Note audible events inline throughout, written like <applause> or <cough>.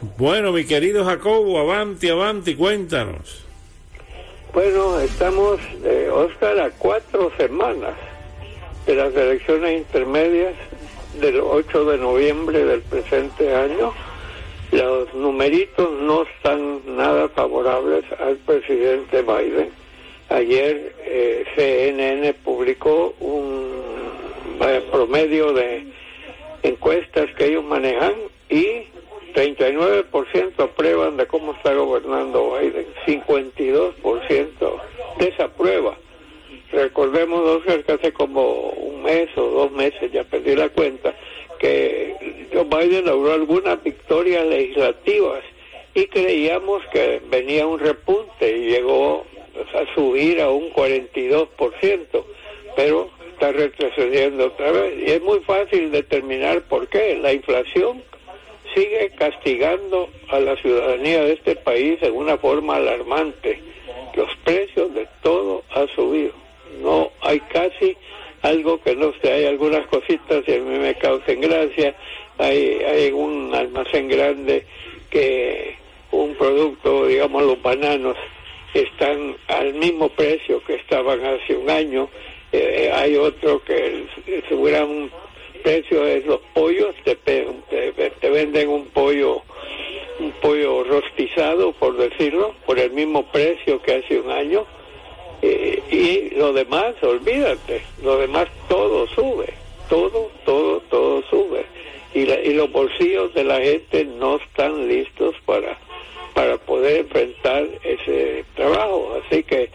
Bueno, mi querido Jacobo, avanti, avanti, cuéntanos. Bueno, estamos, eh, Oscar, a cuatro semanas de las elecciones intermedias del 8 de noviembre del presente año. Los numeritos no están nada favorables al presidente Biden. Ayer eh, CNN publicó un promedio de encuestas que ellos manejan y 39% aprueban de cómo está gobernando Biden, 52% desaprueba. Recordemos, Oscar, que hace como un mes o dos meses, ya perdí la cuenta, que Joe Biden logró algunas victorias legislativas y creíamos que venía un repunte y llegó a subir a un 42%, pero está retrocediendo otra vez. Y es muy fácil determinar por qué. La inflación sigue castigando a la ciudadanía de este país en una forma alarmante. Los precios de todo han subido. No hay casi algo que no sé, hay algunas cositas que a mí me causen gracia. Hay, hay un almacén grande que un producto, digamos los bananos, están al mismo precio que estaban hace un año. Eh, hay otro que un precio de los pollos, te, te, venden un pollo un pollo rostizado, por decirlo, por el mismo precio que hace un año. Eh, y lo demás, olvídate, lo demás todo sube, todo, todo, todo sube. Y, y los bolsillos de la gente no están listos para, para poder enfrentar ese trabajo. Así que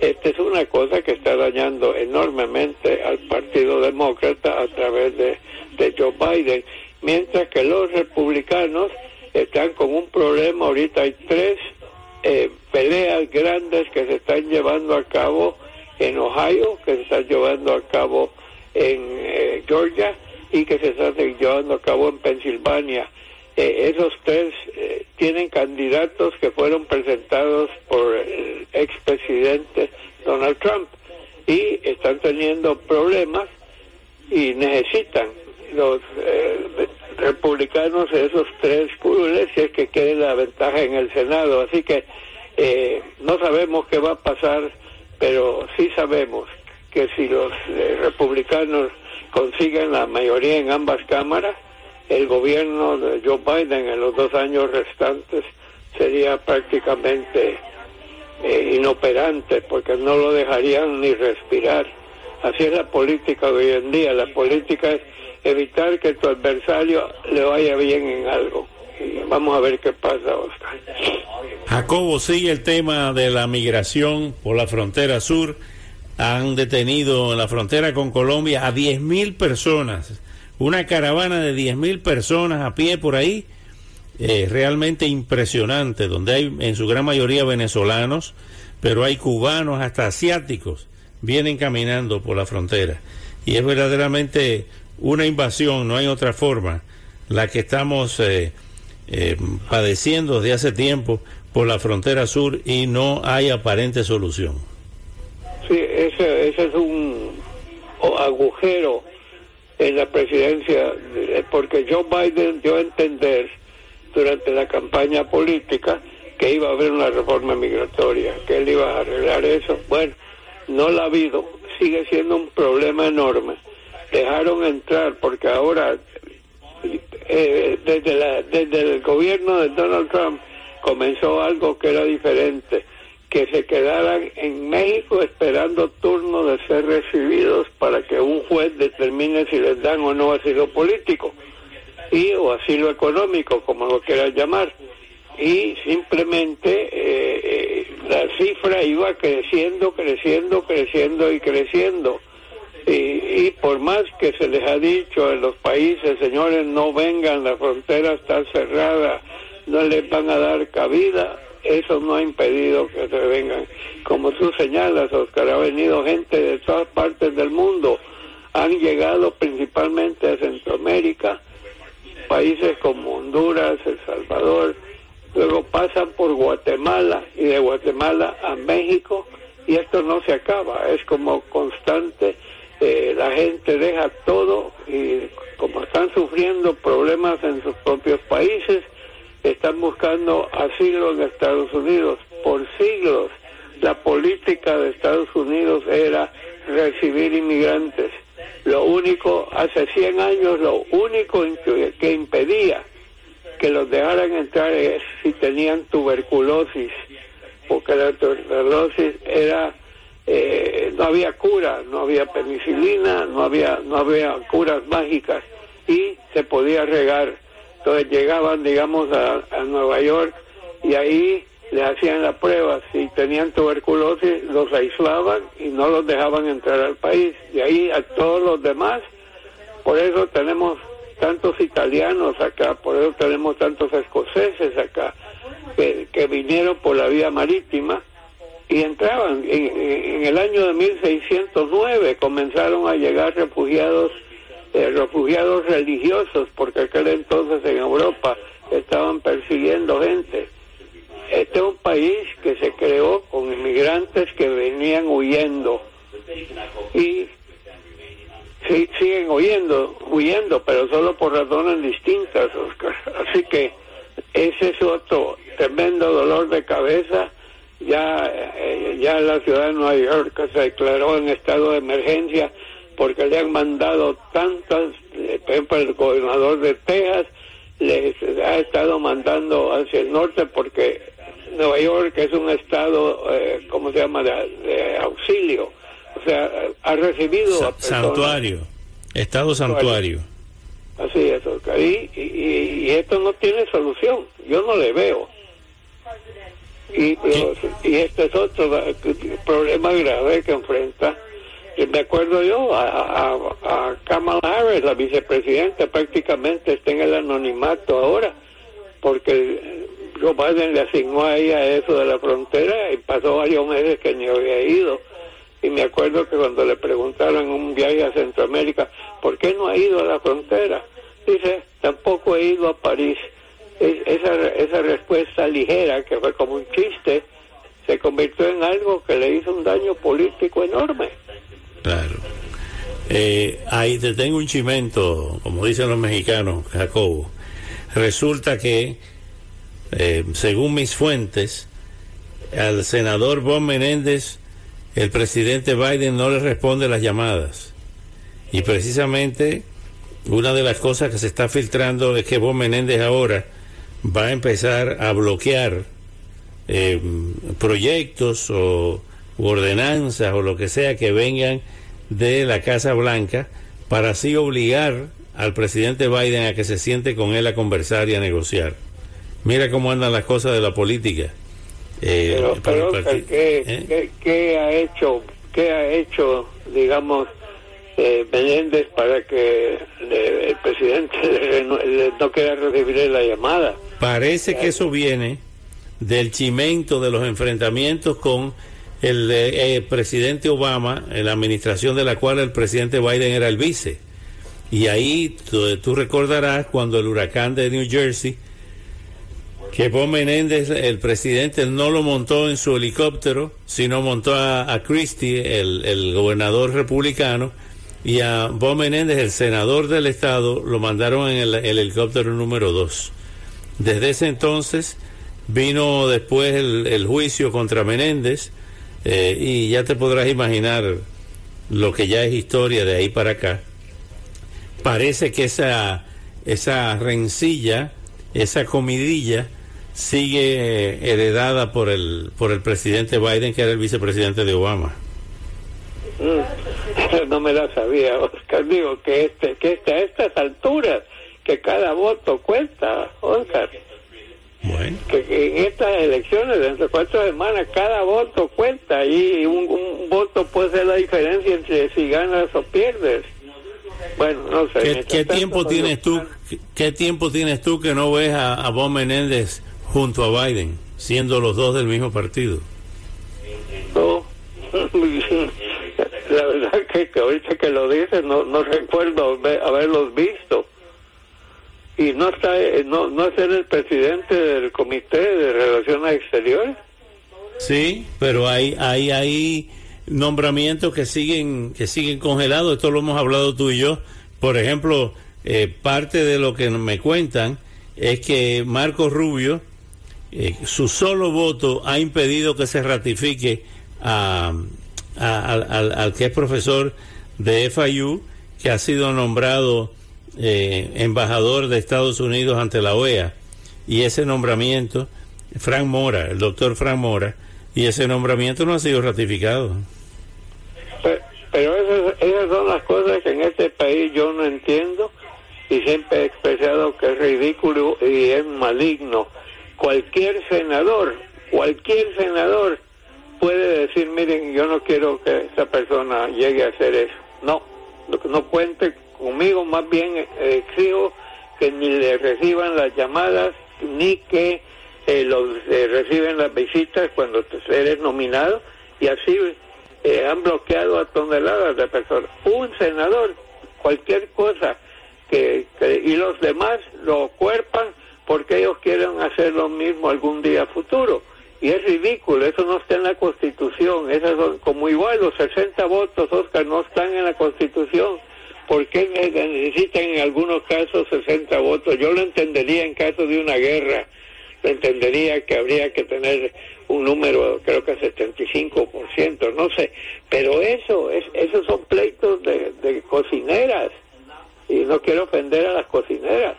esta es una cosa que está dañando enormemente al Partido Demócrata a través de, Joe Biden, mientras que los republicanos están con un problema. Ahorita hay tres eh, peleas grandes que se están llevando a cabo en Ohio, que se están llevando a cabo en eh, Georgia y que se están llevando a cabo en Pensilvania. Eh, esos tres eh, tienen candidatos que fueron presentados por el expresidente Donald Trump y están teniendo problemas y necesitan los eh, republicanos esos tres curules si es que quieren la ventaja en el Senado. Así que no sabemos qué va a pasar, pero sí sabemos que si los republicanos consiguen la mayoría en ambas cámaras, el gobierno de Joe Biden en los dos años restantes sería prácticamente eh, inoperante porque no lo dejarían ni respirar. Así es la política de hoy en día. La política es evitar que tu adversario le vaya bien en algo. Y vamos a ver qué pasa, Oscar. Jacobo, sigue el tema de la migración por la frontera sur. Han detenido en la frontera con Colombia a 10.000 personas una caravana de 10.000 personas a pie por ahí, eh, realmente impresionante, donde hay en su gran mayoría venezolanos, pero hay cubanos, hasta asiáticos, vienen caminando por la frontera. Y es verdaderamente una invasión, no hay otra forma, la que estamos eh, eh, padeciendo desde hace tiempo por la frontera sur y no hay aparente solución. Sí, ese, ese es un agujero en la presidencia, porque Joe Biden dio a entender durante la campaña política que iba a haber una reforma migratoria, que él iba a arreglar eso. Bueno, no la ha habido, sigue siendo un problema enorme. Dejaron entrar porque ahora, eh, desde, la, desde el gobierno de Donald Trump, comenzó algo que era diferente que se quedaran en México esperando turno de ser recibidos para que un juez determine si les dan o no asilo político y o asilo económico, como lo quieran llamar. Y simplemente eh, eh, la cifra iba creciendo, creciendo, creciendo y creciendo. Y, y, por más que se les ha dicho en los países, señores, no vengan, la frontera está cerrada, no les van a dar cabida. Eso no ha impedido que se vengan. Como tú señalas, Oscar, ha venido gente de todas partes del mundo. Han llegado principalmente a Centroamérica, países como Honduras, El Salvador, luego pasan por Guatemala y de Guatemala a México y esto no se acaba, es como constante, eh, la gente deja todo y como están sufriendo problemas en sus propios países, están buscando asilo en Estados Unidos. Por siglos la política de Estados Unidos era recibir inmigrantes. Lo único, hace 100 años, lo único que impedía que los dejaran entrar es si tenían tuberculosis, porque la tuberculosis era eh, no había cura, no había penicilina, no había no había curas mágicas y se podía regar. Entonces llegaban, digamos, a, Nueva York y ahí les hacían la prueba. Si tenían tuberculosis, los aislaban y no los dejaban entrar al país. Y ahí a todos los demás, por eso tenemos tantos italianos acá, por eso tenemos tantos escoceses acá, que, que vinieron por la vía marítima y entraban. En, el año de 1609 comenzaron a llegar refugiados, eh, refugiados religiosos, porque aquel entonces en Europa estaban persiguiendo gente. Este es un país que se creó con inmigrantes que venían huyendo y siguen huyendo, huyendo, pero solo por razones distintas, Oscar. Así que ese es otro tremendo dolor de cabeza. Ya, eh, ya la ciudad de Nueva York se declaró en estado de emergencia porque le han mandado tantas, eh, por ejemplo, el gobernador de Texas les ha estado mandando hacia el norte porque Nueva York es un estado, eh, ¿cómo se llama?, de auxilio o sea, ha recibido... santuario, Estado santuario. Así es, Oscar. Y, y, esto no tiene solución, yo no le veo. Y, y este es otro problema grave que enfrenta. Me acuerdo yo, a, a, Kamala Harris, la vicepresidenta, prácticamente está en el anonimato ahora, porque Joe Biden le asignó a ella eso de la frontera y pasó varios meses que ni había ido y me acuerdo que cuando le preguntaron en un viaje a Centroamérica, ¿por qué no ha ido a la frontera? Dice, tampoco he ido a París. esa, esa respuesta ligera, que fue como un chiste, se convirtió en algo que le hizo un daño político enorme. Claro. Eh, ahí te tengo un chimento, como dicen los mexicanos, Jacobo. Resulta que, eh, según mis fuentes, al senador Bon Menéndez el presidente Biden no le responde las llamadas. Y precisamente una de las cosas que se está filtrando es que Bob Menéndez ahora va a empezar a bloquear eh, proyectos o ordenanzas o lo que sea que vengan de la Casa Blanca para así obligar al presidente Biden a que se siente con él a conversar y a negociar. Mira cómo andan las cosas de la política. Eh, pero, ¿qué, ¿qué, ha hecho, qué ha hecho, digamos, eh, Menéndez para que el presidente <laughs> no quiera recibir la llamada? Parece que eso viene del chimento de los enfrentamientos con el eh, presidente Obama, en la administración de la cual el presidente Biden era el vice. Y ahí tú recordarás cuando el huracán de New Jersey que Bob Menéndez, el presidente, no lo montó en su helicóptero, sino montó a, Christie, el, gobernador republicano, y a Bob Menéndez, el senador del estado, lo mandaron en el, helicóptero número 2. Desde ese entonces vino después el, juicio contra Menéndez, eh, y ya te podrás imaginar lo que ya es historia de ahí para acá. Parece que esa, esa rencilla, esa comidilla, sigue heredada por el por el presidente Biden que era el vicepresidente de Obama. Mm, <laughs> no me la sabía, Oscar. Digo que este que este, a estas alturas que cada voto cuenta, Oscar. Bueno. Que, en estas elecciones, dentro de cuatro semanas, cada voto cuenta y un, voto puede ser la diferencia entre si ganas o pierdes. Bueno, no sé. ¿Qué, qué tiempo tienes tú? Qué- ¿Qué tiempo tienes tú que no ves a, a Bob Menéndez junto a Biden, siendo los dos del mismo partido? No. <laughs> La verdad que, que ahorita que lo dices no, no recuerdo haber- haberlos visto. Y no está, eh, no, no es él el presidente del Comité de Relaciones Exteriores. Sí, pero hay hay hay nombramientos que siguen que siguen congelados. Esto lo hemos hablado tú y yo. Por ejemplo, eh, parte de lo que me cuentan es que Marco Rubio eh, su solo voto ha impedido que se ratifique a, a- al- al que es profesor de FIU, que ha sido nombrado eh, embajador de Estados Unidos ante la OEA. Y ese nombramiento, Frank Mora, el doctor Frank Mora, y ese nombramiento no ha sido ratificado. Pe- Pero esas, son las cosas que en este país yo no entiendo y siempre he expresado que es ridículo y es maligno. Cualquier senador, cualquier senador puede decir, miren, yo no quiero que esa persona llegue a hacer eso. No, no, cuente conmigo, más bien eh, exijo que ni le reciban las llamadas ni que eh, los eh, reciben las visitas cuando eres nominado y así eh, han bloqueado a toneladas de personas. Un senador, cualquier cosa, que- y los demás lo cuerpan porque ellos quieren hacer lo mismo algún día futuro. Y es ridículo, eso no está en la Constitución. Esas son, como igual los 60 votos, Oscar, no están en la Constitución. ¿Por qué ne- necesitan en algunos casos 60 votos? Yo lo entendería en caso de una guerra. Lo entendería que habría que tener un número, creo que 75%, no sé. Pero eso, es, esos son pleitos de, de cocineras. Y no quiero ofender a las cocineras.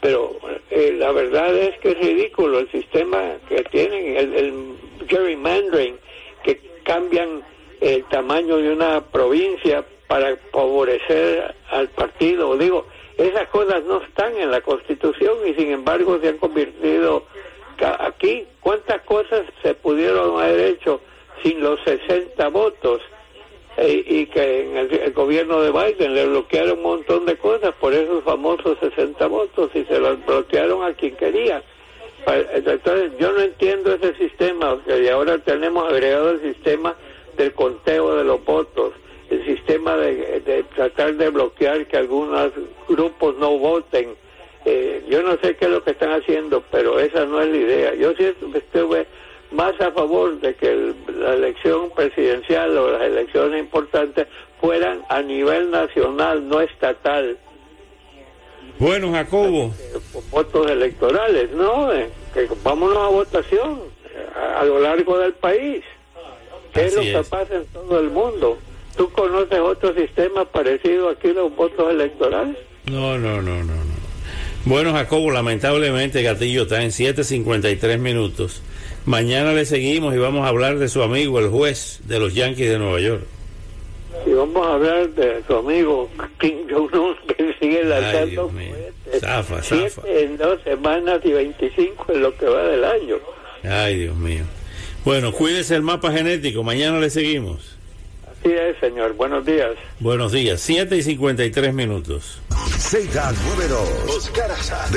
Pero eh, la verdad es que es ridículo el sistema que tienen, el, el gerrymandering, que cambian el tamaño de una provincia para favorecer al partido. Digo, esas cosas no están en la Constitución y sin embargo se han convertido aquí. ¿Cuántas cosas se pudieron haber hecho sin los 60 votos? Eh, y que en el, gobierno de Biden le bloquearon un montón de cosas por esos famosos 60 votos y se los bloquearon a quien quería. Pa- Entonces yo no entiendo ese sistema, y ahora tenemos agregado el sistema del conteo de los votos, el sistema de, de tratar de bloquear que algunos grupos no voten. Eh, yo no sé qué es lo que están haciendo, pero esa no es la idea. Yo sí estuve más a favor de que el- la elección presidencial o las elecciones importantes fueran a nivel nacional, no estatal, Bueno, Jacobo, votos electorales, ¿no? Eh, que vámonos a votación eh, a, a lo largo del país. ¿Qué es lo que pasa en todo el mundo? ¿Tú conoces otro sistema parecido aquí los votos electorales? no, no, no, no, no. Bueno, Jacobo, lamentablemente Gatillo está en 7.53 minutos. Mañana le seguimos y vamos a hablar de su amigo, el juez de los Yankees de Nueva York. Y vamos a hablar de su amigo Kim Jong-un <laughs> que sigue lanzando cohetes. Zafa, Siete zafa. en dos semanas y 25 en lo que va del año. Ay, Dios mío. Bueno, cuídese el mapa genético. Mañana le seguimos. Así es, señor. Buenos días. Buenos días. 7 y 53 minutos. Z92. Oscar.